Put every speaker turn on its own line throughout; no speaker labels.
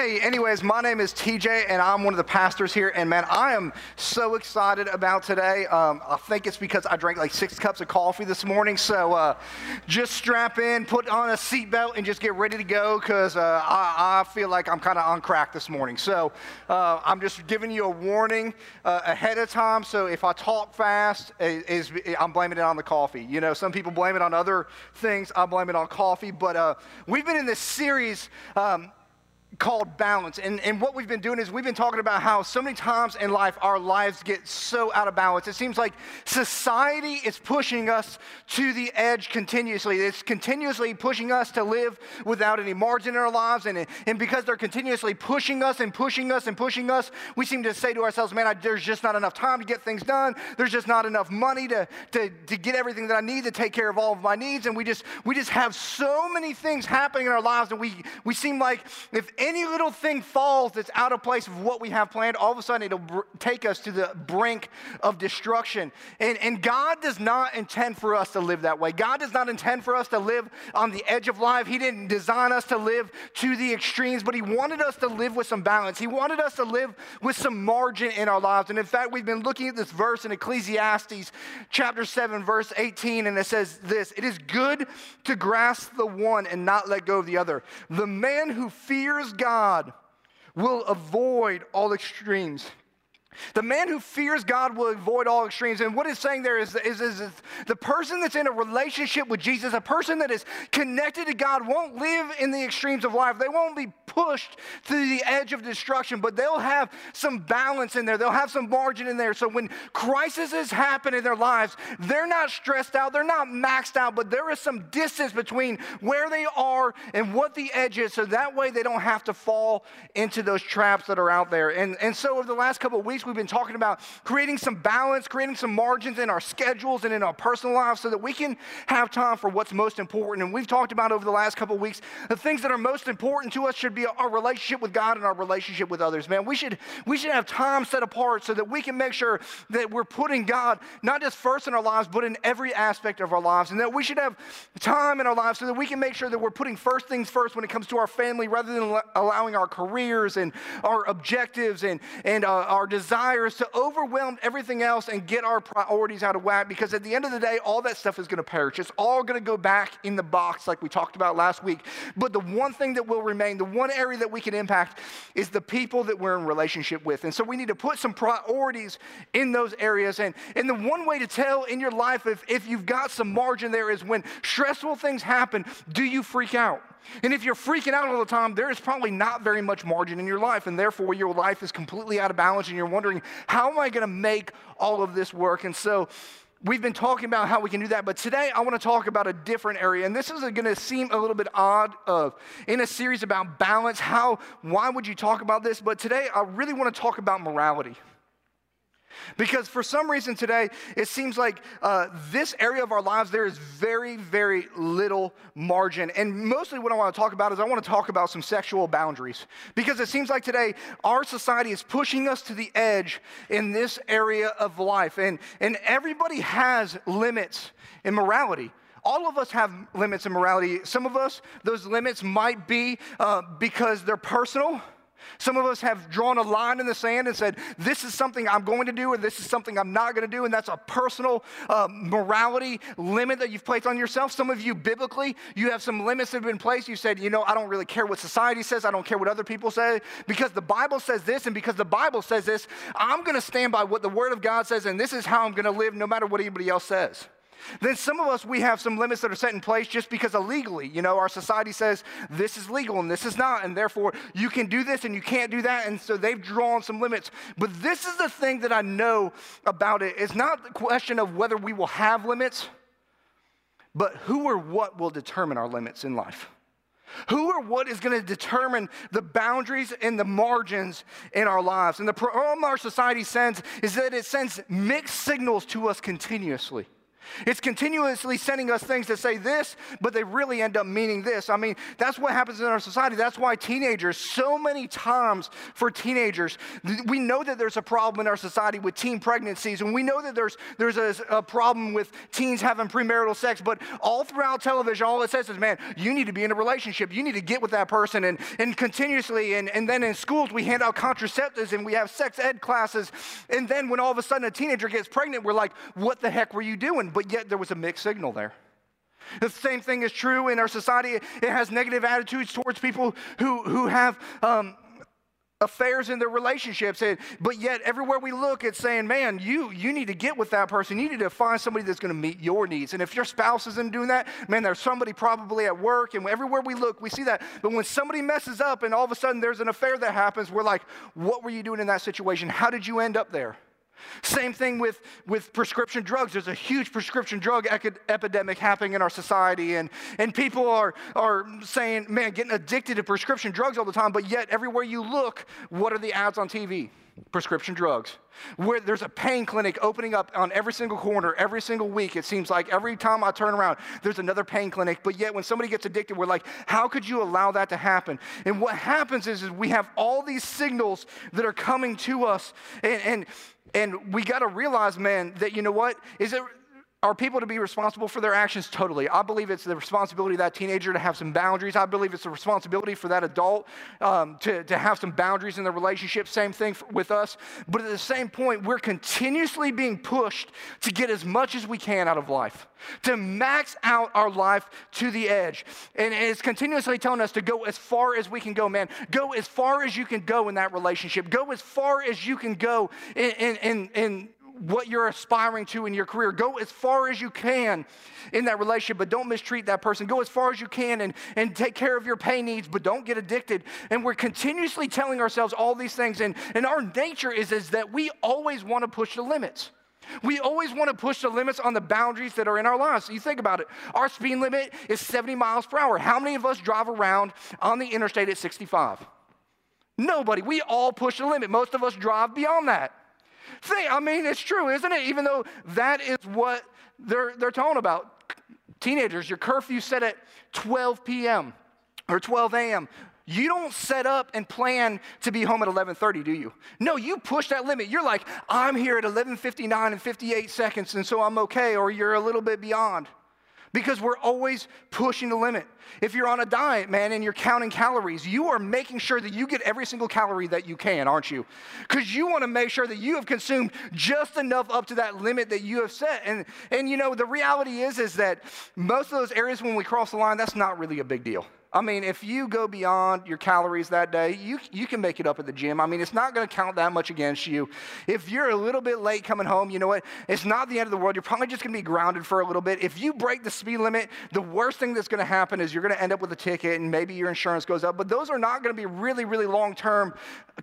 Hey, anyways, my name is TJ, and I'm one of the pastors here. And man, I am so excited about today. Um, I think it's because I drank like six cups of coffee this morning. So uh, just strap in, put on a seatbelt, and just get ready to go because uh, I, I, feel like I'm kind of on crack this morning. So uh, I'm just giving you a warning uh, ahead of time. So if I talk fast, is, I'm blaming it on the coffee. You know, some people blame it on other things. I blame it on coffee. But uh, we've been in this series. Um, called balance. And, and what we've been doing is we've been talking about how so many times in life our lives get so out of balance. It seems like society is pushing us to the edge continuously. It's continuously pushing us to live without any margin in our lives. And, and because they're continuously pushing us and pushing us and pushing us, we seem to say to ourselves, man, I, there's just not enough time to get things done. There's just not enough money to, to, to get everything that I need to take care of all of my needs. And we just, we just have so many things happening in our lives. And we, we seem like if any little thing falls that's out of place of what we have planned, all of a sudden it'll br- take us to the brink of destruction. And, and God does not intend for us to live that way. God does not intend for us to live on the edge of life. He didn't design us to live to the extremes, but He wanted us to live with some balance. He wanted us to live with some margin in our lives. And in fact, we've been looking at this verse in Ecclesiastes chapter 7, verse 18, and it says this It is good to grasp the one and not let go of the other. The man who fears God will avoid all extremes. The man who fears God will avoid all extremes. And what it's saying there is, is, is, is, the person that's in a relationship with Jesus, a person that is connected to God, won't live in the extremes of life. They won't be pushed to the edge of destruction, but they'll have some balance in there. They'll have some margin in there. So when crises happen in their lives, they're not stressed out, they're not maxed out, but there is some distance between where they are and what the edge is. So that way they don't have to fall into those traps that are out there. And, and so over the last couple of weeks, we've been talking about creating some balance, creating some margins in our schedules and in our personal lives so that we can have time for what's most important. And we've talked about over the last couple of weeks the things that are most important to us should be our relationship with God and our relationship with others. Man, we should, we should have time set apart so that we can make sure that we're putting God not just first in our lives, but in every aspect of our lives. And that we should have time in our lives so that we can make sure that we're putting first things first when it comes to our family rather than allowing our careers and our objectives and, and uh, our desires desires to overwhelm everything else and get our priorities out of whack because at the end of the day, all that stuff is going to perish. It's all going to go back in the box like we talked about last week. But the one thing that will remain, the one area that we can impact is the people that we're in relationship with. And so we need to put some priorities in those areas. And, and the one way to tell in your life if, if you've got some margin there is when stressful things happen, do you freak out? And if you're freaking out all the time, there is probably not very much margin in your life, and therefore your life is completely out of balance, and you're wondering, how am I going to make all of this work? And so, We've been talking about how we can do that, but today I want to talk about a different area. And this is going to seem a little bit odd of in a series about balance. How why would you talk about this? But today I really want to talk about morality. Because for some reason today, it seems like uh, this area of our lives, there is very, very little margin. And mostly what I want to talk about is I want to talk about some sexual boundaries. Because it seems like today, our society is pushing us to the edge in this area of life. And, and everybody has limits in morality. All of us have limits in morality. Some of us, those limits might be uh, because they're personal some of us have drawn a line in the sand and said, This is something I'm going to do, or this is something I'm not going to do. And that's a personal uh, morality limit that you've placed on yourself. Some of you, biblically, you have some limits that have been placed. You said, You know, I don't really care what society says, I don't care what other people say, because the Bible says this, and because the Bible says this, I'm going to stand by what the Word of God says, and this is how I'm going to live no matter what anybody else says. Then some of us, we have some limits that are set in place just because illegally, you know, our society says this is legal and this is not, and therefore you can do this and you can't do that. And so they've drawn some limits. But this is the thing that I know about it. It's not the question of whether we will have limits, but who or what will determine our limits in life. Who or what is going to determine the boundaries and the margins in our lives? And the problem our society sends is that it sends mixed signals to us continuously. It's continuously sending us things that say this, but they really end up meaning this. I mean, that's what happens in our society. That's why teenagers, so many times for teenagers, we know that there's a problem in our society with teen pregnancies, and we know that there's, there's a, a problem with teens having premarital sex, but all throughout television, all it says is, man, you need to be in a relationship. You need to get with that person. And, and continuously, and, and then in schools, we hand out contraceptives and we have sex ed classes. And then when all of a sudden a teenager gets pregnant, we're like, what the heck were you doing? But yet there was a mixed signal there. The same thing is true in our society. It has negative attitudes towards people who, who have um, affairs in their relationships. And, but yet, everywhere we look, it's saying, man, you, you need to get with that person. You need to find somebody that's going to meet your needs. And if your spouse isn't doing that, man, there's somebody probably at work. And everywhere we look, we see that. But when somebody messes up and all of a sudden there's an affair that happens, we're like, what were you doing in that situation? How did you end up there? Same thing with, with prescription drugs. There's a huge prescription drug epidemic happening in our society, and, and people are, are saying, man, getting addicted to prescription drugs all the time, but yet everywhere you look, what are the ads on TV? Prescription drugs. Where there's a pain clinic opening up on every single corner, every single week. It seems like every time I turn around, there's another pain clinic. But yet, when somebody gets addicted, we're like, how could you allow that to happen? And what happens is, is we have all these signals that are coming to us, and, and and we got to realize, man, that you know what? Is it are people to be responsible for their actions? Totally. I believe it's the responsibility of that teenager to have some boundaries. I believe it's the responsibility for that adult um, to, to have some boundaries in the relationship. Same thing for, with us. But at the same point, we're continuously being pushed to get as much as we can out of life, to max out our life to the edge. And, and it's continuously telling us to go as far as we can go, man. Go as far as you can go in that relationship. Go as far as you can go in, in, in, in what you're aspiring to in your career. Go as far as you can in that relationship, but don't mistreat that person. Go as far as you can and, and take care of your pay needs, but don't get addicted. And we're continuously telling ourselves all these things. And, and our nature is, is that we always want to push the limits. We always want to push the limits on the boundaries that are in our lives. So you think about it. Our speed limit is 70 miles per hour. How many of us drive around on the interstate at 65? Nobody. We all push the limit. Most of us drive beyond that. Think, I mean, it's true, isn't it? Even though that is what they're, they're talking about. Teenagers, your curfew set at 12 p.m. or 12 a.m. You don't set up and plan to be home at 11:30, do you? No, you push that limit. You're like, I'm here at 11:59 and 58 seconds, and so I'm okay, or you're a little bit beyond because we're always pushing the limit. If you're on a diet, man, and you're counting calories, you are making sure that you get every single calorie that you can, aren't you? Because you want to make sure that you have consumed just enough up to that limit that you have set. And, and you know, the reality is, is that most of those areas when we cross the line, that's not really a big deal. I mean, if you go beyond your calories that day, you, you can make it up at the gym. I mean, it's not going to count that much against you. If you're a little bit late coming home, you know what? It's not the end of the world. You're probably just going to be grounded for a little bit. If you break the speed limit, the worst thing that's going to happen is you're going to end up with a ticket and maybe your insurance goes up. But those are not going to be really, really long term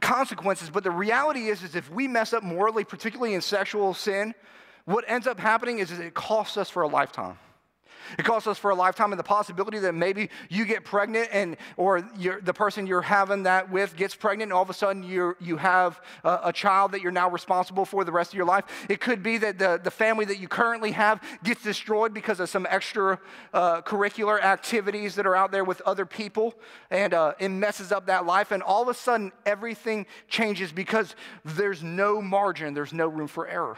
consequences. But the reality is, is if we mess up morally, particularly in sexual sin, what ends up happening is, is it costs us for a lifetime. It costs us for a lifetime, and the possibility that maybe you get pregnant and or the person you're having that with gets pregnant, and all of a sudden you you have a, a, child that you're now responsible for the rest of your life. It could be that the, the family that you currently have gets destroyed because of some extra uh, curricular activities that are out there with other people, and uh, it messes up that life. And all of a sudden, everything changes because there's no margin, there's no room for error.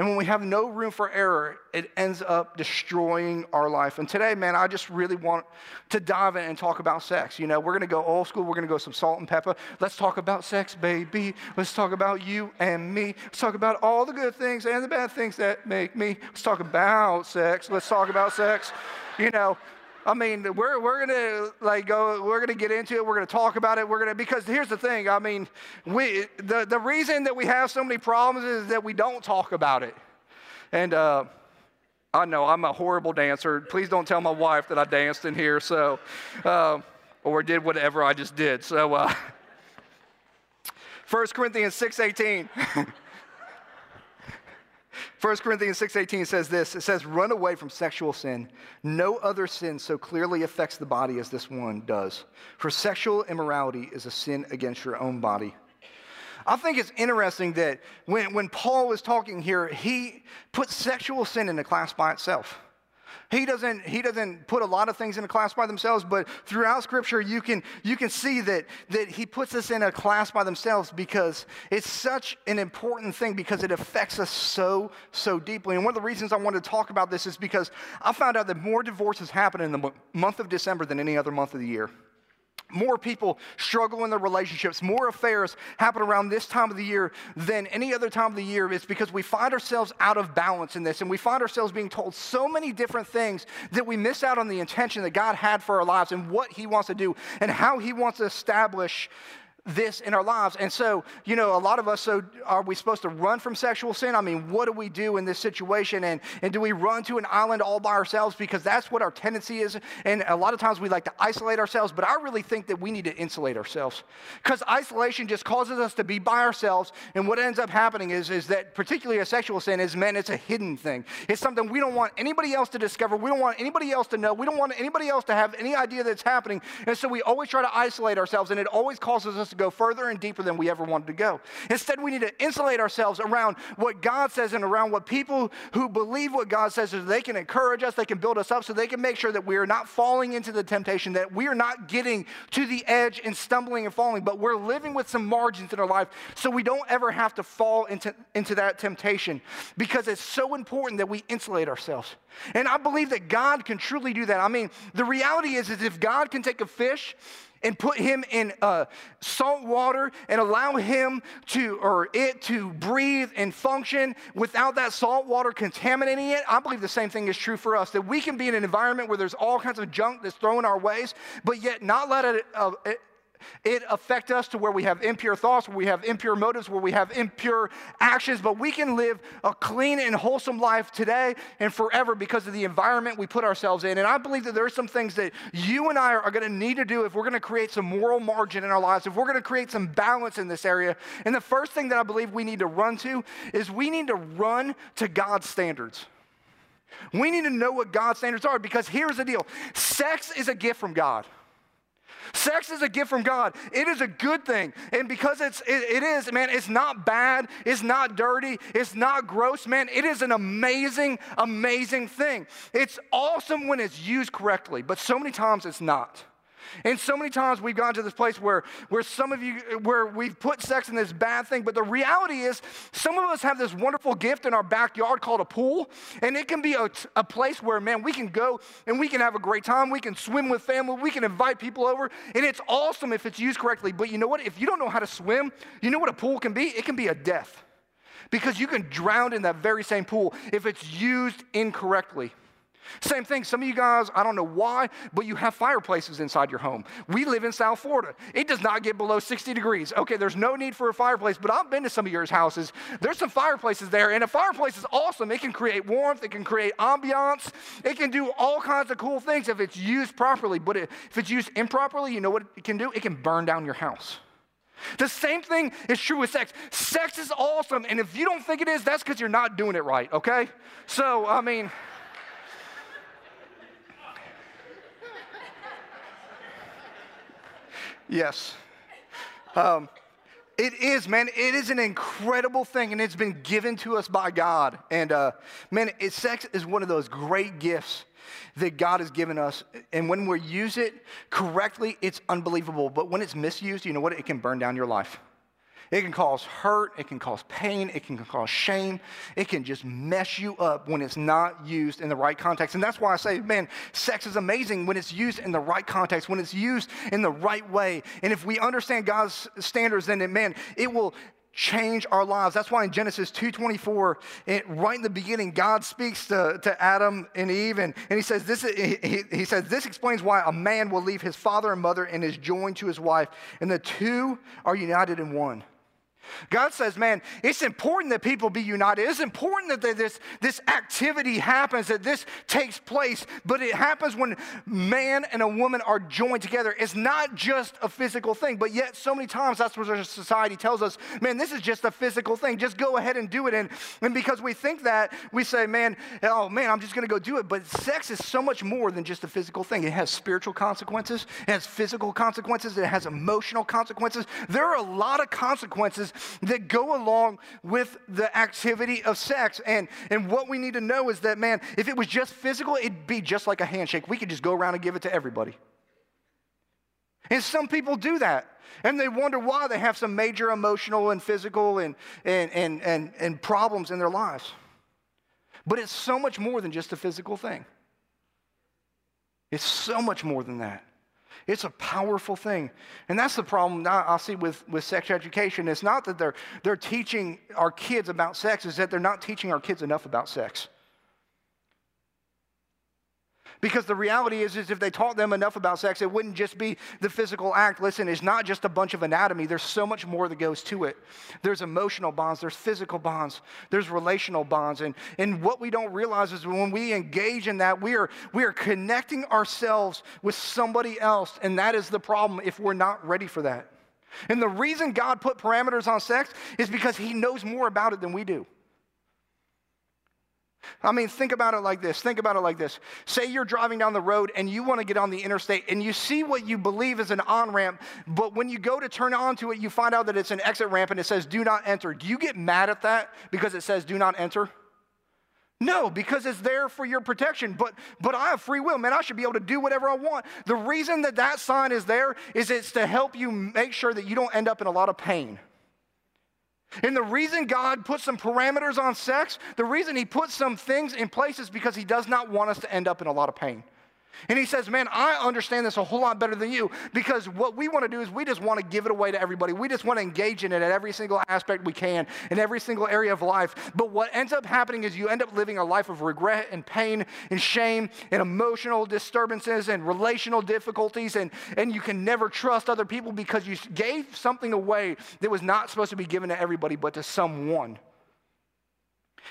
And when we have no room for error, it ends up destroying our life. And today, man, I just really want to dive in and talk about sex. You know, we're going to go old school. We're going to go some Salt-N-Pepa. Let's talk about sex, baby. Let's talk about you and me. Let's talk about all the good things and the bad things that make me. Let's talk about sex. Let's talk about sex. You know, I mean, we're, we're gonna like go, we're gonna get into it, we're gonna talk about it, we're gonna because here's the thing, I mean, we the, the reason that we have so many problems is that we don't talk about it. And uh, I know I'm a horrible dancer. Please don't tell my wife that I danced in here, so uh, or did whatever I just did. So uh, 1 Corinthians 6:18. 1 Corinthians 6:18 says this. It says, "Run away from sexual sin. No other sin so clearly affects the body as this one does. For sexual immorality is a sin against your own body." I think it's interesting that when, when Paul was talking here, he put sexual sin in a class by itself. He doesn't, he doesn't put a lot of things in a class by themselves, but throughout Scripture, you can, you can see that, that he puts us in a class by themselves because it's such an important thing because it affects us so, so deeply. And one of the reasons I wanted to talk about this is because I found out that more divorces happen in the month of December than any other month of the year. More people struggle in their relationships. More affairs happen around this time of the year than any other time of the year. It's because we find ourselves out of balance in this, and we find ourselves being told so many different things that we miss out on the intention that God had for our lives and what He wants to do and how He wants to establish this in our lives. And so, you know, a lot of us, so are we supposed to run from sexual sin? I mean, what do we do in this situation? And, and do we run to an island all by ourselves? Because that's what our tendency is. And a lot of times we like to isolate ourselves, but I really think that we need to insulate ourselves. Because isolation just causes us to be by ourselves. And what ends up happening is, is that, particularly a sexual sin, is man, it's a hidden thing. It's something we don't want anybody else to discover. We don't want anybody else to know. We don't want anybody else to have any idea that's happening. And so we always try to isolate ourselves, and it always causes us to go further and deeper than we ever wanted to go. Instead, we need to insulate ourselves around what God says and around what people who believe what God says so they can encourage us, they can build us up, so they can make sure that we are not falling into the temptation, that we are not getting to the edge and stumbling and falling, but we're living with some margins in our life so we don't ever have to fall into, into that temptation because it's so important that we insulate ourselves. And I believe that God can truly do that. I mean, the reality is, is if God can take a fish and put him in uh, salt water and allow him to or it to breathe and function without that salt water contaminating it. I believe the same thing is true for us that we can be in an environment where there's all kinds of junk that's thrown our ways but yet not let it, uh, it it affect us to where we have impure thoughts, where we have impure motives, where we have impure actions, but we can live a clean and wholesome life today and forever because of the environment we put ourselves in. And I believe that there are some things that you and I are going to need to do if we're going to create some moral margin in our lives, if we're going to create some balance in this area. And the first thing that I believe we need to run to is we need to run to God's standards. We need to know what God's standards are because here's the deal sex is a gift from God. Sex is a gift from God. It is a good thing. And because it's, it, it is, man, it's not bad. It's not dirty. It's not gross, man. It is an amazing, amazing thing. It's awesome when it's used correctly, but so many times it's not. And so many times we've gone to this place where, where some of you, where we've put sex in this bad thing, but the reality is some of us have this wonderful gift in our backyard called a pool, and it can be a, a place where, man, we can go and we can have a great time. We can swim with family. We can invite people over, and it's awesome if it's used correctly. But you know what? If you don't know how to swim, you know what a pool can be? It can be a death because you can drown in that very same pool if it's used incorrectly. Same thing, some of you guys, I don't know why, but you have fireplaces inside your home. We live in South Florida. It does not get below 60 degrees. Okay, there's no need for a fireplace, but I've been to some of yours houses. There's some fireplaces there, and a fireplace is awesome. It can create warmth, it can create ambiance, it can do all kinds of cool things if it's used properly. But if it's used improperly, you know what it can do? It can burn down your house. The same thing is true with sex. Sex is awesome, and if you don't think it is, that's because you're not doing it right, okay? So, I mean, Yes. Um, it is, man. It is an incredible thing, and it's been given to us by God. And uh, man, it, sex is one of those great gifts that God has given us. And when we use it correctly, it's unbelievable. But when it's misused, you know what? It can burn down your life. It can cause hurt, it can cause pain, it can cause shame. It can just mess you up when it's not used in the right context. And that's why I say, man, sex is amazing when it's used in the right context, when it's used in the right way. And if we understand God's standards, then, man, it will change our lives. That's why in Genesis 2.24, it, right in the beginning, God speaks to, to Adam and Eve, and, and he says this he, he says, This explains why a man will leave his father and mother and is joined to his wife, and the two are united in one. God says, man, it's important that people be united. It's important that this, this activity happens, that this takes place, but it happens when man and a woman are joined together. It's not just a physical thing, but yet so many times that's what our society tells us, man, this is just a physical thing. Just go ahead and do it. And, and because we think that, we say, man, oh man, I'm just going to go do it. But sex is so much more than just a physical thing. It has spiritual consequences, it has physical consequences, it has emotional consequences. There are a lot of consequences consequences that go along with the activity of sex. And, and what we need to know is that, man, if it was just physical, it'd be just like a handshake. We could just go around and give it to everybody. And some people do that. And they wonder why they have some major emotional and physical and, and, and, and, and problems in their lives. But it's so much more than just a physical thing. It's so much more than that. It's a powerful thing. And that's the problem I see with, with sex education. It's not that they're, they're teaching our kids about sex, it's that they're not teaching our kids enough about sex. Because the reality is, is if they taught them enough about sex, it wouldn't just be the physical act. Listen, it's not just a bunch of anatomy. There's so much more that goes to it. There's emotional bonds, there's physical bonds, there's relational bonds. And, and what we don't realize is when we engage in that, we are, we are connecting ourselves with somebody else. And that is the problem if we're not ready for that. And the reason God put parameters on sex is because He knows more about it than we do. I mean, think about it like this. Think about it like this. Say you're driving down the road and you want to get on the interstate and you see what you believe is an on ramp, but when you go to turn onto it, you find out that it's an exit ramp and it says do not enter. Do you get mad at that because it says do not enter? No, because it's there for your protection. But but I have free will, man. I should be able to do whatever I want. The reason that that sign is there is it's to help you make sure that you don't end up in a lot of pain. And the reason God put some parameters on sex, the reason He put some things in place is because He does not want us to end up in a lot of pain. And he says, Man, I understand this a whole lot better than you because what we want to do is we just want to give it away to everybody. We just want to engage in it at every single aspect we can in every single area of life. But what ends up happening is you end up living a life of regret and pain and shame and emotional disturbances and relational difficulties. And, and you can never trust other people because you gave something away that was not supposed to be given to everybody but to someone.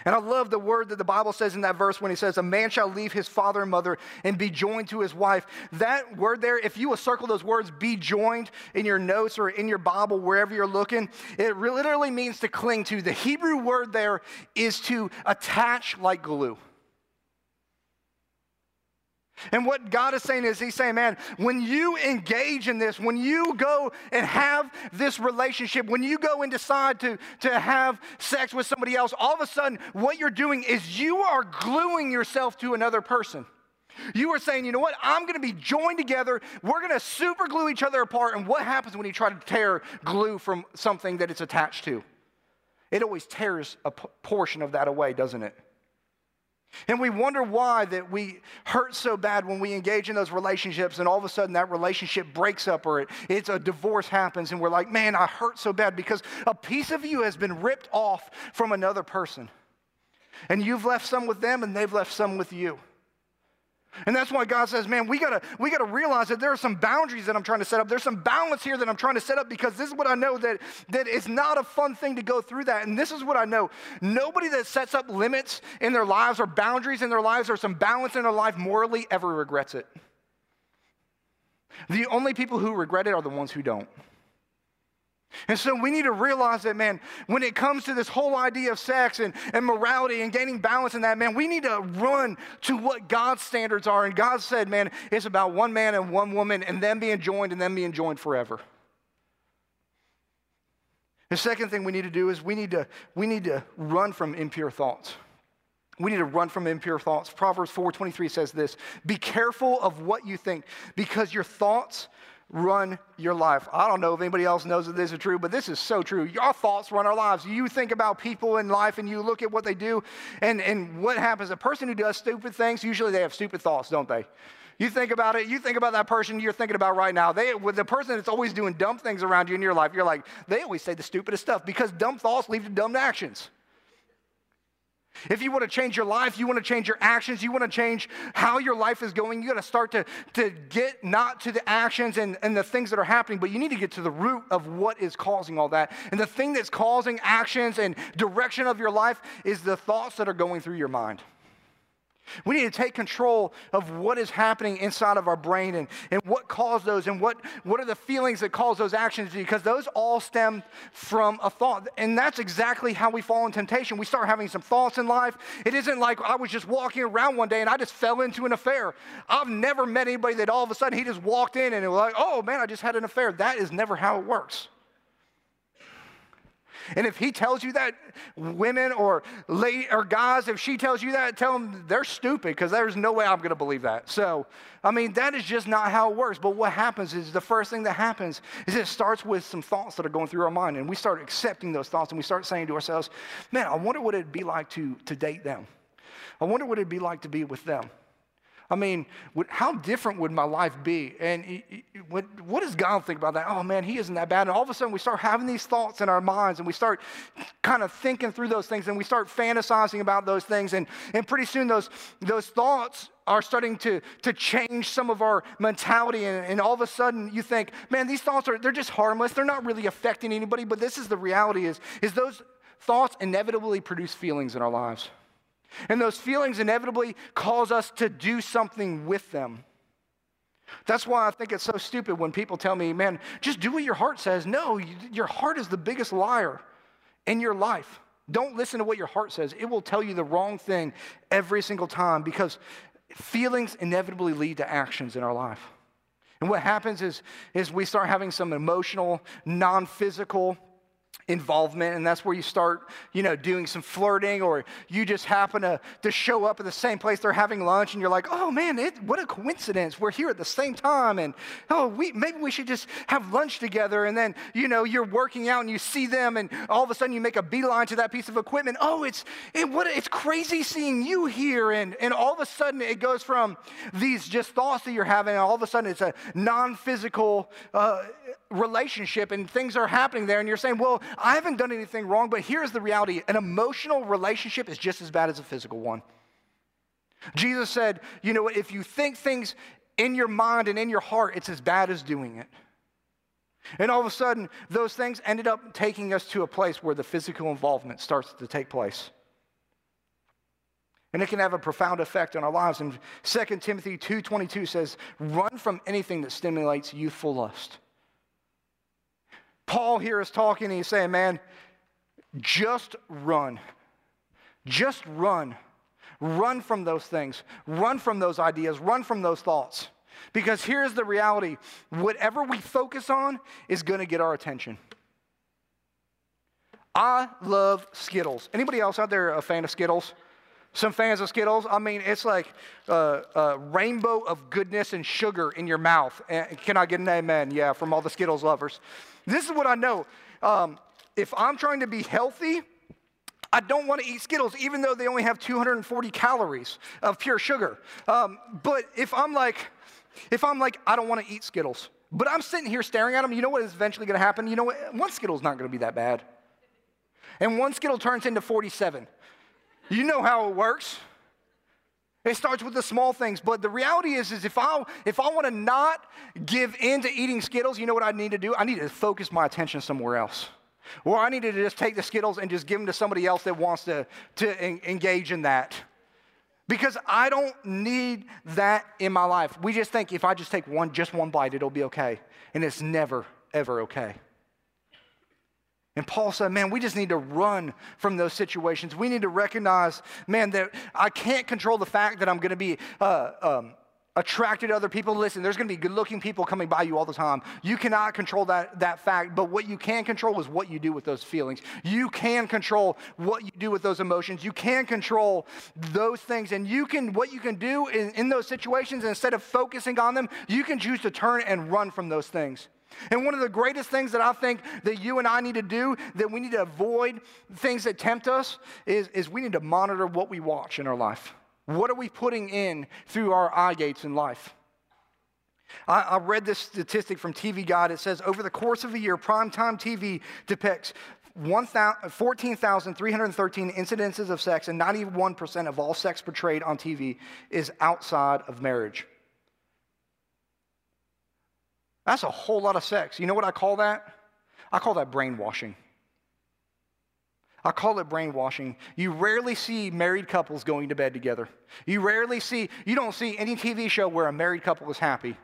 And I love the word that the Bible says in that verse when he says, A man shall leave his father and mother and be joined to his wife. That word there, if you will circle those words, be joined in your notes or in your Bible, wherever you're looking, it literally means to cling to. The Hebrew word there is to attach like glue. And what God is saying is, He's saying, man, when you engage in this, when you go and have this relationship, when you go and decide to, to have sex with somebody else, all of a sudden, what you're doing is you are gluing yourself to another person. You are saying, you know what? I'm going to be joined together. We're going to super glue each other apart. And what happens when you try to tear glue from something that it's attached to? It always tears a portion of that away, doesn't it? And we wonder why that we hurt so bad when we engage in those relationships and all of a sudden that relationship breaks up or it, it's a divorce happens and we're like, man, I hurt so bad because a piece of you has been ripped off from another person. And you've left some with them and they've left some with you. And that's why God says, man, we gotta, we gotta realize that there are some boundaries that I'm trying to set up. There's some balance here that I'm trying to set up because this is what I know that, that it's not a fun thing to go through that. And this is what I know. Nobody that sets up limits in their lives or boundaries in their lives or some balance in their life morally ever regrets it. The only people who regret it are the ones who don't. And so we need to realize that, man, when it comes to this whole idea of sex and, and morality and gaining balance in that, man, we need to run to what God's standards are. And God said, man, it's about one man and one woman and them being joined and them being joined forever. The second thing we need to do is we need to, we need to run from impure thoughts. We need to run from impure thoughts. Proverbs 4:23 says this, "Be careful of what you think, because your thoughts run your life. I don't know if anybody else knows that this is true, but this is so true. Your thoughts run our lives. You think about people in life and you look at what they do, and, and what happens. A person who does stupid things, usually they have stupid thoughts, don't they? You think about it, you think about that person you're thinking about right now. They, with the person that's always doing dumb things around you in your life, you're like, they always say the stupidest stuff because dumb thoughts lead to dumb actions. If you want to change your life, you want to change your actions, you want to change how your life is going, you got to start to, to get not to the actions and, and the things that are happening, but you need to get to the root of what is causing all that. And the thing that's causing actions and direction of your life is the thoughts that are going through your mind. We need to take control of what is happening inside of our brain and, and what caused those and what, what are the feelings that cause those actions because those all stem from a thought. And that's exactly how we fall in temptation. We start having some thoughts in life. It isn't like I was just walking around one day and I just fell into an affair. I've never met anybody that all of a sudden he just walked in and it was like, oh man, I just had an affair. That is never how it works. And if he tells you that, women or or guys, if she tells you that, tell them they're stupid because there's no way I'm going to believe that. So, I mean, that is just not how it works. But what happens is the first thing that happens is it starts with some thoughts that are going through our mind, and we start accepting those thoughts, and we start saying to ourselves, "Man, I wonder what it'd be like to to date them. I wonder what it'd be like to be with them." I mean, how different would my life be? And what, does God think about that? Oh man, he isn't that bad. And all of a sudden, we start having these thoughts in our minds and we start kind of thinking through those things and we start fantasizing about those things. And, and pretty soon, those, those thoughts are starting to, to change some of our mentality. And, and all of a sudden, you think, man, these thoughts are they're just harmless. They're not really affecting anybody. But this is the reality is, is those thoughts inevitably produce feelings in our lives. And those feelings inevitably cause us to do something with them. That's why I think it's so stupid when people tell me, man, just do what your heart says. No, you, your heart is the biggest liar in your life. Don't listen to what your heart says. It will tell you the wrong thing every single time because feelings inevitably lead to actions in our life. And what happens is, is we start having some emotional, non physical involvement and that's where you start you know doing some flirting or you just happen to, to show up at the same place they're having lunch and you're like oh man it, what a coincidence. We're here at the same time and oh we, maybe we should just have lunch together. And then you know you're working out and you see them and all of a sudden you make a beeline to that piece of equipment. Oh it's it, what, it's crazy seeing you here and, and all of a sudden it goes from these just thoughts that you're having and all of a sudden it's a non-physical uh, relationship and things are happening there and you're saying well I haven't done anything wrong, but here's the reality an emotional relationship is just as bad as a physical one. Jesus said, you know, what? if you think things in your mind and in your heart, it's as bad as doing it. And all of a sudden, those things ended up taking us to a place where the physical involvement starts to take place. And it can have a profound effect on our lives. And 2 Timothy 2.22 says, run from anything that stimulates youthful lust. Paul here is talking and he's saying, man, just run. Just run. Run from those things. Run from those ideas. Run from those thoughts. Because here's the reality whatever we focus on is going to get our attention. I love Skittles. Anybody else out there a fan of Skittles? Some fans of Skittles? I mean, it's like a, a rainbow of goodness and sugar in your mouth. And Can I get an amen? Yeah, from all the Skittles lovers. This is what I know. Um, if I'm trying to be healthy, I don't want to eat Skittles, even though they only have 240 calories of pure sugar. Um, but if I'm like, if I'm like, I don't want to eat Skittles, but I'm sitting here staring at them, you know what is eventually going to happen? You know what? One Skittle's not going to be that bad. And one Skittle turns into 47. You know how it works. It starts with the small things, but the reality is, is if I if I want to not give in to eating Skittles, you know what I need to do? I need to focus my attention somewhere else. Or I need to just take the Skittles and just give them to somebody else that wants to, to en- engage in that. Because I don't need that in my life. We just think if I just take one, just one bite, it'll be okay. And it's never, ever okay. And Paul said, man, we just need to run from those situations. We need to recognize, man, that I can't control the fact that I'm going to be uh, um, attracted to other people. Listen, there's going to be good looking people coming by you all the time. You cannot control that, that fact, but what you can control is what you do with those feelings. You can control what you do with those emotions. You can control those things. And you can, what you can do in, in those situations, instead of focusing on them, you can choose to turn and run from those things. And one of the greatest things that I think that you and I need to do, that we need to avoid things that tempt us, is, is we need to monitor what we watch in our life. What are we putting in through our eye gates in life? I, I read this statistic from TV Guide. It says over the course of a year, primetime TV depicts 14,313 incidences of sex, and 91% of all sex portrayed on TV is outside of marriage. That's a whole lot of sex. You know what I call that? I call that brainwashing. I call it brainwashing. You rarely see married couples going to bed together. You rarely see, you don't see any TV show where a married couple is happy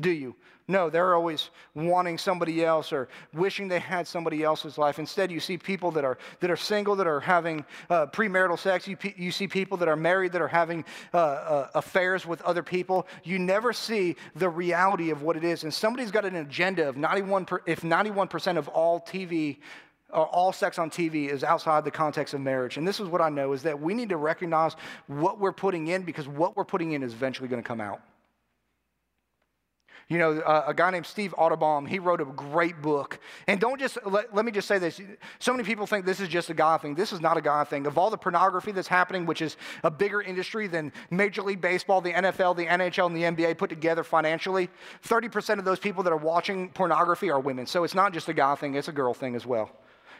do you? No, they're always wanting somebody else or wishing they had somebody else's life. Instead, you see people that are, that are single, that are having uh, premarital sex. You, you see people that are married, that are having uh, uh, affairs with other people. You never see the reality of what it is. And somebody's got an agenda of 91, per, if 91% of all TV or all sex on TV is outside the context of marriage. And this is what I know is that we need to recognize what we're putting in because what we're putting in is eventually going to come out. You know, uh, a guy named Steve Arterburn, he wrote a great book. And don't just, let, let, me just say this. So many people think this is just a guy thing. This is not a guy thing. Of all the pornography that's happening, which is a bigger industry than Major League Baseball, the NFL, the NHL, and the NBA put together financially, 30% of those people that are watching pornography are women. So it's not just a guy thing, it's a girl thing as well.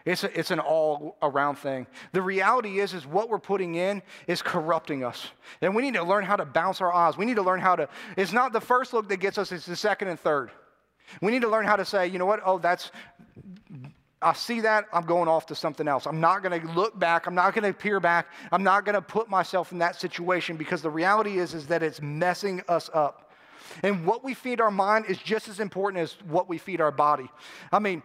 It's, a, it's an all around thing. The reality is, is what we're putting in is corrupting us. And we need to learn how to bounce our eyes. We need to learn how to, it's not the first look that gets us, it's the second and third. We need to learn how to say, you know what, oh, that's, I see that, I'm going off to something else. I'm not going to look back. I'm not going to peer back. I'm not going to put myself in that situation because the reality is, is that it's messing us up. And what we feed our mind is just as important as what we feed our body. I mean,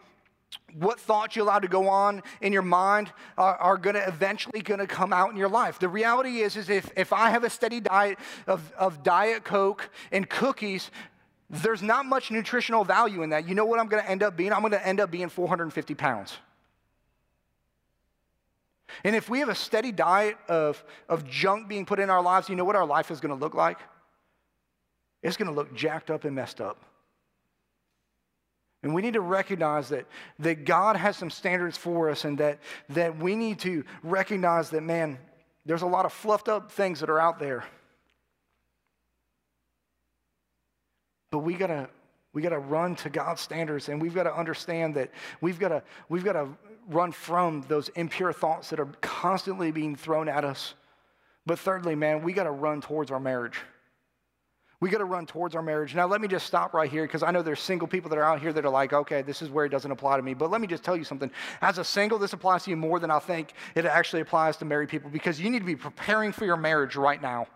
what thoughts you allow to go on in your mind are, are going to eventually going to come out in your life. The reality is is if, if i have a steady diet of, of diet coke and cookies there's not much nutritional value in that. You know what i'm going to end up being? I'm going to end up being 450 pounds. And if we have a steady diet of, of junk being put in our lives you know what our life is going to look like? It's going to look jacked up and messed up and we need to recognize that, that God has some standards for us and that, that we need to recognize that, man, there's a lot of fluffed up things that are out there. But we gotta we gotta run to God's standards and we've got to understand that we've got to we've got to run from those impure thoughts that are constantly being thrown at us. But thirdly, man, we got to run towards our marriage. We got to run towards our marriage. Now, let me just stop right here because I know there's single people that are out here that are like, okay, this is where it doesn't apply to me. But let me just tell you something. As a single, this applies to you more than I think it actually applies to married people because you need to be preparing for your marriage right now.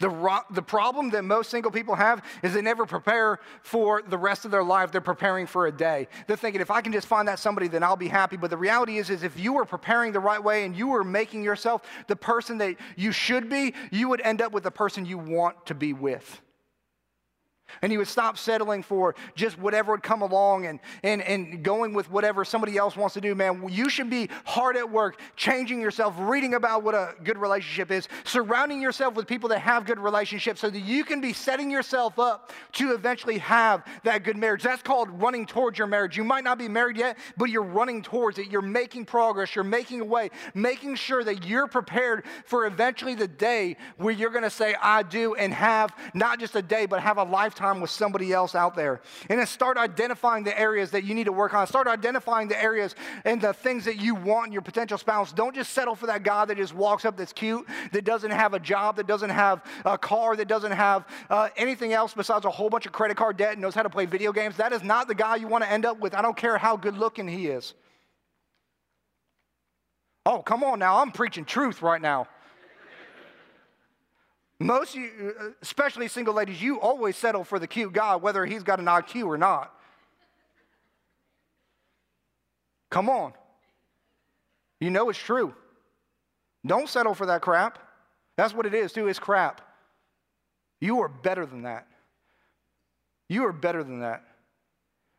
The, ro- the problem that most single people have is they never prepare for the rest of their life. They're preparing for a day. They're thinking, if I can just find that somebody, then I'll be happy. But the reality is, is if you were preparing the right way and you were making yourself the person that you should be, you would end up with the person you want to be with. And he would stop settling for just whatever would come along and, and, and going with whatever somebody else wants to do, man. You should be hard at work, changing yourself, reading about what a good relationship is, surrounding yourself with people that have good relationships so that you can be setting yourself up to eventually have that good marriage. That's called running towards your marriage. You might not be married yet, but you're running towards it. You're making progress, you're making a way, making sure that you're prepared for eventually the day where you're going to say, I do, and have not just a day, but have a lifetime time with somebody else out there. And then start identifying the areas that you need to work on. Start identifying the areas and the things that you want in your potential spouse. Don't just settle for that guy that just walks up that's cute, that doesn't have a job, that doesn't have a car, that doesn't have uh, anything else besides a whole bunch of credit card debt and knows how to play video games. That is not the guy you want to end up with. I don't care how good looking he is. Oh, come on now. I'm preaching truth right now. Most you, uh, especially single ladies, you always settle for the cute guy, whether he's got an IQ or not. Come on. You know it's true. Don't settle for that crap. That's what it is, too. It's crap. You are better than that. You are better than that.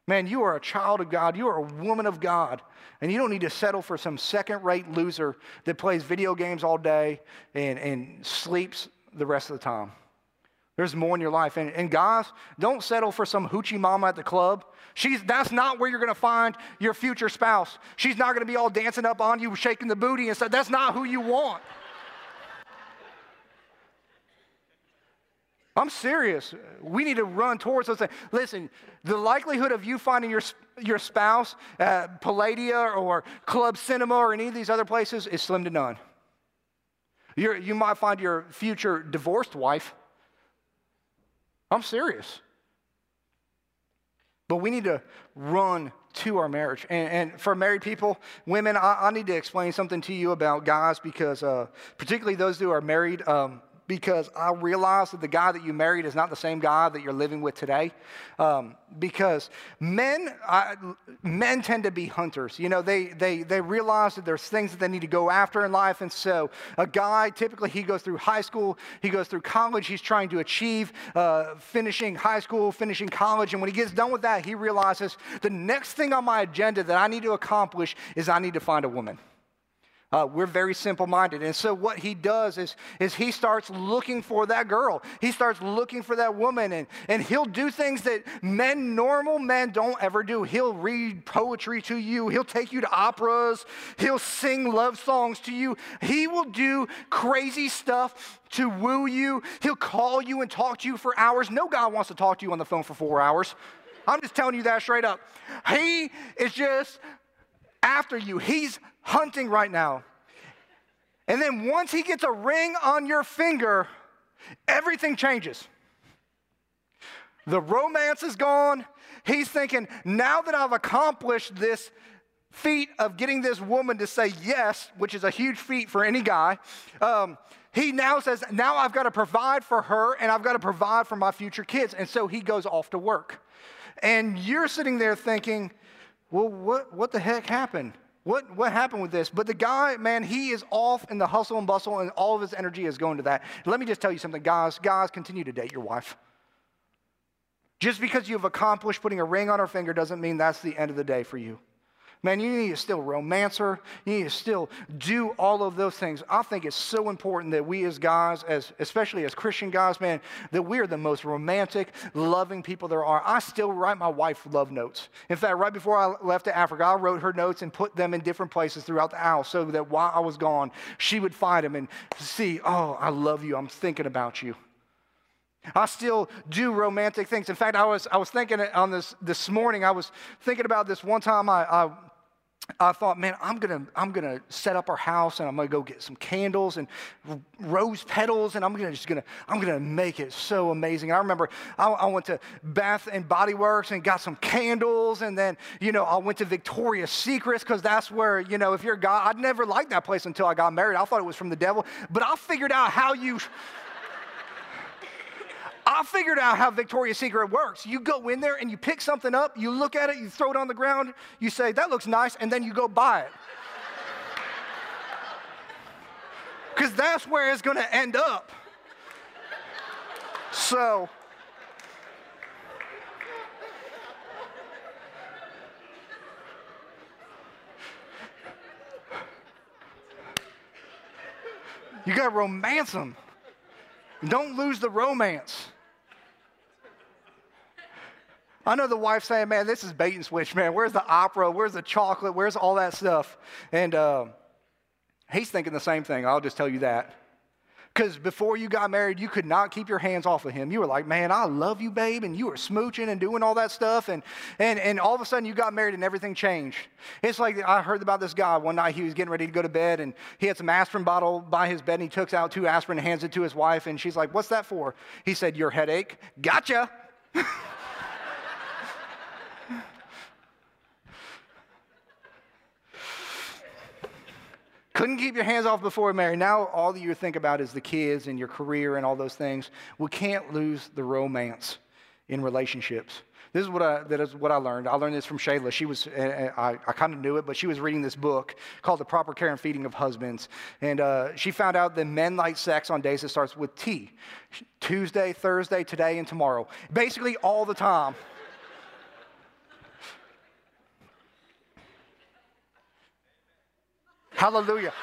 Man, you are a child of God. You are a woman of God. And you don't need to settle for some second rate loser that plays video games all day and, and sleeps the rest of the time. There's more in your life. And, and guys, don't settle for some hoochie mama at the club. She's, that's not where you're going to find your future spouse. She's not going to be all dancing up on you, shaking the booty and stuff. That's not who you want. I'm serious. We need to run towards those things. Listen, the likelihood of you finding your, your spouse at Palladia or Club Cinema or any of these other places is slim to none. You're, you might find your future divorced wife. I'm serious. But we need to run to our marriage. And, and for married people, women, I, I, need to explain something to you about guys because, uh, particularly those who are married, um, because I realize that the guy that you married is not the same guy that you're living with today. Um, because men, I, men tend to be hunters. You know, they, they, they realize that there's things that they need to go after in life. And so a guy, typically he goes through high school, he goes through college, he's trying to achieve uh, finishing high school, finishing college. And when he gets done with that, he realizes the next thing on my agenda that I need to accomplish is I need to find a woman. Uh, we're very simple minded. And so, what he does is, is he starts looking for that girl. He starts looking for that woman, and, and he'll do things that men, normal men, don't ever do. He'll read poetry to you, he'll take you to operas, he'll sing love songs to you. He will do crazy stuff to woo you. He'll call you and talk to you for hours. No guy wants to talk to you on the phone for four hours. I'm just telling you that straight up. He is just after you. He's hunting right now. And then once he gets a ring on your finger, everything changes. The romance is gone. He's thinking, now that I've accomplished this feat of getting this woman to say yes, which is a huge feat for any guy, um, he now says, now I've got to provide for her and I've got to provide for my future kids. And so he goes off to work. And you're sitting there thinking, well, what, what the heck happened? What, what happened with this? But the guy, man, he is off in the hustle and bustle, and all of his energy is going to that. Let me just tell you something, guys. Guys, continue to date your wife. Just because you've accomplished putting a ring on her finger doesn't mean that's the end of the day for you. Man, you need to still romance her. You need to still do all of those things. I think it's so important that we as guys, as especially as Christian guys, man, that we are the most romantic, loving people there are. I still write my wife love notes. In fact, right before I left to Africa, I wrote her notes and put them in different places throughout the house so that while I was gone, she would find them and see, oh, I love you. I'm thinking about you. I still do romantic things. In fact, I was, I was thinking on this this morning, I was thinking about this one time I, I I thought, man, I'm gonna, I'm gonna set up our house and I'm gonna go get some candles and rose petals and I'm gonna just gonna, I'm gonna make it so amazing. And I remember I, I, went to Bath and Body Works and got some candles and then, you know, I went to Victoria's Secrets because that's where, you know, if you're guy, I'd never liked that place until I got married. I thought it was from the devil, but I figured out how you. I figured out how Victoria's Secret works. You go in there and you pick something up, you look at it, you throw it on the ground, you say, that looks nice, and then you go buy it. Because that's where it's going to end up. So, you got to romance them. Don't lose the romance. I know the wife saying, man, this is bait and switch, man. Where's the opera? Where's the chocolate? Where's all that stuff? And uh, he's thinking the same thing. I'll just tell you that. Because before you got married, you could not keep your hands off of him. You were like, man, I love you, babe. And you were smooching and doing all that stuff. And, and, and all of a sudden, you got married and everything changed. It's like I heard about this guy. One night, he was getting ready to go to bed. And he had some aspirin bottle by his bed. And he took out two aspirin and hands it to his wife. And she's like, what's that for? He said, your headache. Gotcha. Couldn't keep your hands off before married. Now all you think about is the kids and your career and all those things. We can't lose the romance in relationships. This is what I, that is what I learned. I learned this from Shayla. She was, I, I kind of knew it, but she was reading this book called The Proper Care and Feeding of Husbands. And uh, she found out that men like sex on days that starts with T. Tuesday, Thursday, today, and tomorrow. Basically all the time. Hallelujah.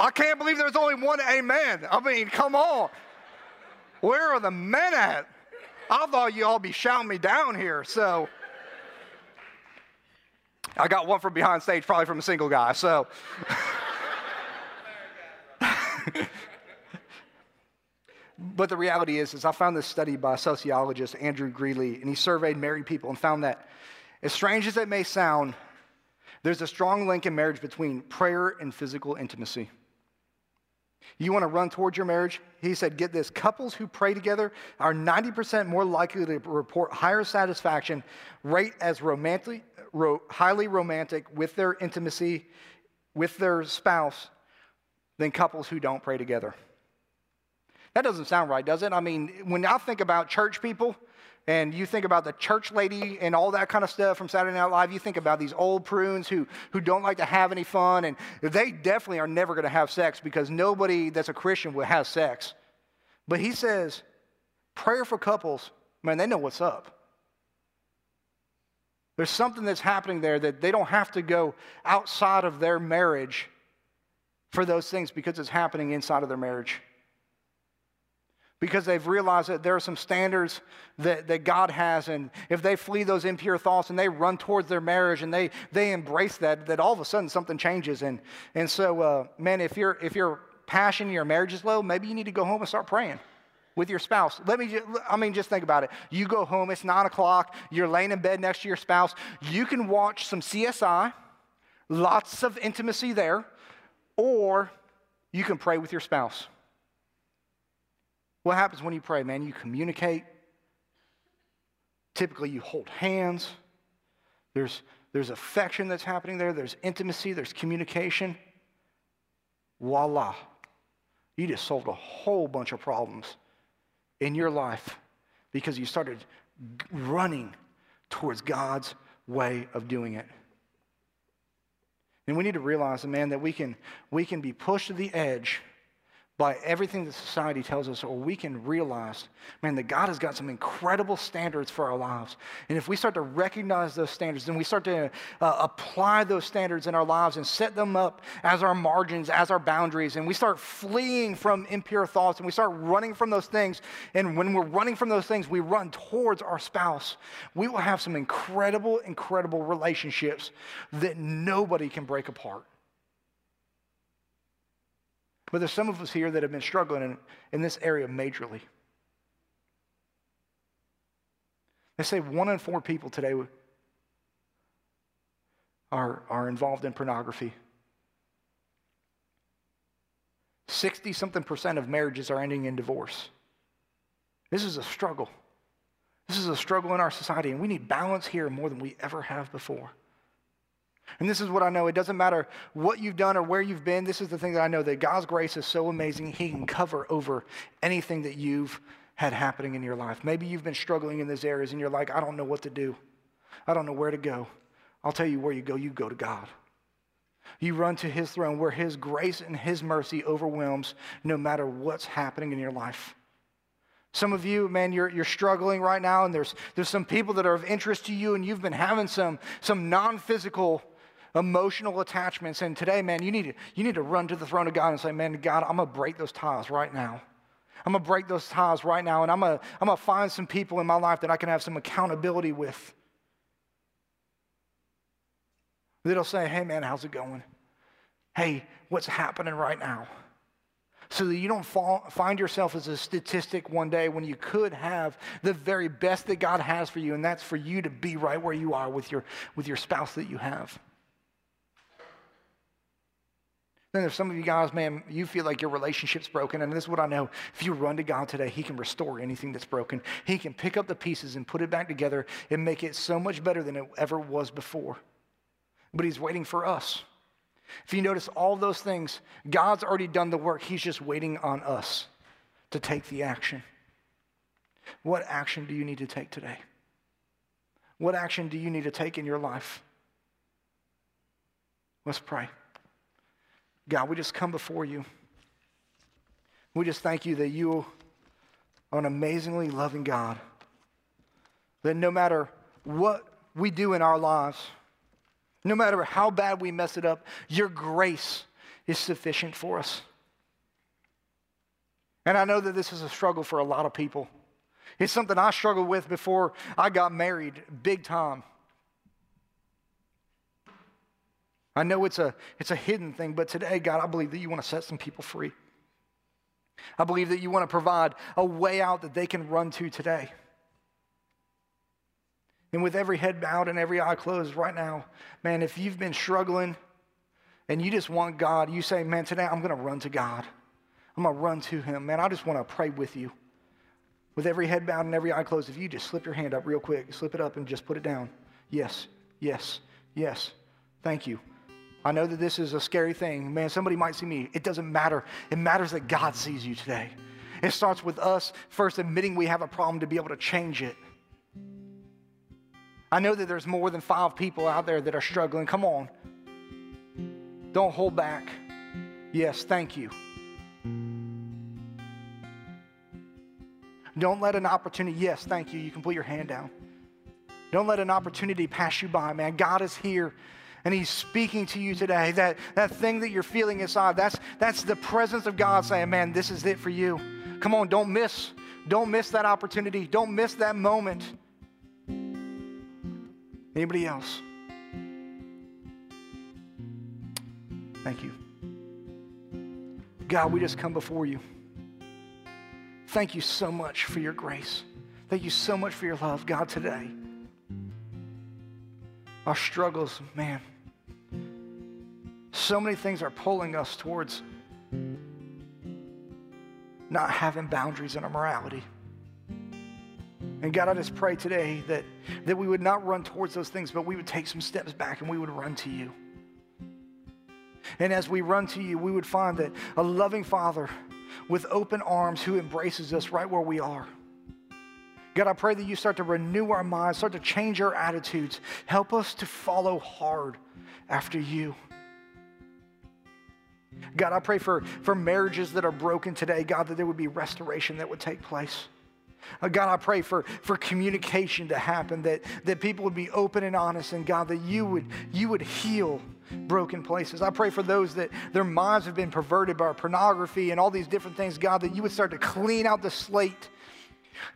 I can't believe there's only one amen. I mean, come on. Where are the men at? I thought you all be shouting me down here. So I got one from behind stage, probably from a single guy. So. but the reality is, is I found this study by sociologist Andrew Greeley, and he surveyed married people and found that, as strange as it may sound, there's a strong link in marriage between prayer and physical intimacy. You want to run towards your marriage? He said, get this couples who pray together are 90% more likely to report higher satisfaction rate as romantic, ro- highly romantic with their intimacy with their spouse than couples who don't pray together. That doesn't sound right, does it? I mean, when I think about church people, and you think about the church lady and all that kind of stuff from Saturday Night Live, you think about these old prunes who, who don't like to have any fun, and they definitely are never going to have sex because nobody that's a Christian will have sex. But he says, prayer for couples, man, they know what's up. There's something that's happening there that they don't have to go outside of their marriage for those things because it's happening inside of their marriage because they've realized that there are some standards that, that God has. And if they flee those impure thoughts and they run towards their marriage and they, they embrace that, that all of a sudden something changes. And, and so, uh, man, if, your if your passion in your marriage is low, maybe you need to go home and start praying with your spouse. Let me, I mean, just think about it. You go home, it's nine o'clock, you're laying in bed next to your spouse. You can watch some CSI, lots of intimacy there, or you can pray with your spouse. What happens when you pray, man? You communicate. Typically, you hold hands. There's, there's affection that's happening there, there's intimacy, there's communication. Voila. You just solved a whole bunch of problems in your life because you started running towards God's way of doing it. And we need to realize, man, that we can, we can be pushed to the edge by everything that society tells us, or we can realize, man, that God has got some incredible standards for our lives. And if we start to recognize those standards, then we start to uh, apply those standards in our lives and set them up as our margins, as our boundaries, and we start fleeing from impure thoughts and we start running from those things. And when we're running from those things, we run towards our spouse. We will have some incredible, incredible relationships that nobody can break apart. But there's some of us here that have been struggling in, in this area majorly. They say one in four people today are, are involved in pornography. 60 something percent of marriages are ending in divorce. This is a struggle. This is a struggle in our society, and we need balance here more than we ever have before. And this is what I know. It doesn't matter what you've done or where you've been. This is the thing that I know that God's grace is so amazing, He can cover over anything that you've had happening in your life. Maybe you've been struggling in these areas and you're like, I don't know what to do. I don't know where to go. I'll tell you where you go. You go to God. You run to His throne where His grace and His mercy overwhelms no matter what's happening in your life. Some of you, man, you're, you're struggling right now, and there's, there's some people that are of interest to you, and you've been having some, some non physical emotional attachments. And today, man, you need to, you need to run to the throne of God and say, man, God, I'm going to break those ties right now. I'm going to break those ties right now, and I'm going to I'm going to find some people in my life that I can have some accountability with. That'll say, hey, man, how's it going? Hey, what's happening right now? So that you don't fall, find yourself as a statistic one day when you could have the very best that God has for you, and that's for you to be right where you are with your, with your spouse that you have. Then there's some of you guys, man, you feel like your relationship's broken. And this is what I know. If you run to God today, He can restore anything that's broken. He can pick up the pieces and put it back together and make it so much better than it ever was before. But He's waiting for us. If you notice all those things, God's already done the work. He's just waiting on us to take the action. What action do you need to take today? What action do you need to take in your life? Let's pray. God, we just come before you. We just thank you that you are an amazingly loving God. That no matter what we do in our lives, no matter how bad we mess it up, your grace is sufficient for us. And I know that this is a struggle for a lot of people. It's something I struggled with before I got married, big time. I know it's a, it's a hidden thing, but today, God, I believe that you want to set some people free. I believe that you want to provide a way out that they can run to today. And with every head bowed and every eye closed right now, man, if you've been struggling and you just want God, you say, man, today I'm going to run to God. I'm going to run to Him. Man, I just want to pray with you. With every head bowed and every eye closed, if you just slip your hand up real quick, slip it up and just put it down. Yes, yes, yes. Thank you. I know that this is a scary thing. Man, somebody might see me. It doesn't matter. It matters that God sees you today. It starts with us first admitting we have a problem to be able to change it. I know that there's more than five people out there that are struggling. Come on. Don't hold back. Yes, thank you. Don't let an opportunity, yes, thank you. You can put your hand down. Don't let an opportunity pass you by, man. God is here and He's speaking to you today. That, that thing that you're feeling inside, that's, that's the presence of God saying, man, this is it for you. Come on, don't miss. Don't miss that opportunity. Don't miss that moment. Anybody else? Thank you. God, we just come before you. Thank you so much for your grace. Thank you so much for your love, God, today. Our struggles, man, so many things are pulling us towards not having boundaries in our morality. And God, I just pray today that, that we would not run towards those things, but we would take some steps back and we would run to you. And as we run to you, we would find that a loving Father with open arms who embraces us right where we are. God, I pray that you start to renew our minds, start to change our attitudes. Help us to follow hard after you. God, I pray for, for marriages that are broken today, God, that there would be restoration that would take place. Uh, God, I pray for, for communication to happen, that, that people would be open and honest, and God, that you would, you would heal broken places. I pray for those that their minds have been perverted by pornography and all these different things, God, that you would start to clean out the slate.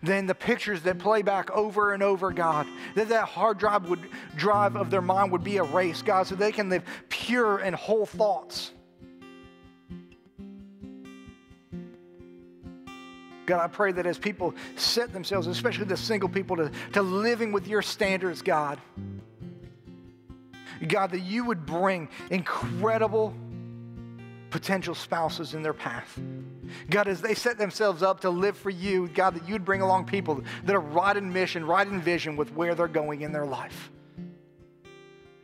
Then the pictures that play back over and over, God, that that hard drive would drive of their mind would be erased, God, so they can live pure and whole thoughts. God, I pray that as people set themselves, especially the single people, to, to living with your standards, God, God, that you would bring incredible potential spouses in their path. God, as they set themselves up to live for you, God, that you'd bring along people that are right in mission, right in vision with where they're going in their life.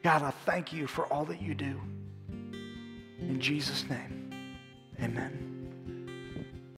God, I thank you for all that you do. In Jesus' name, amen.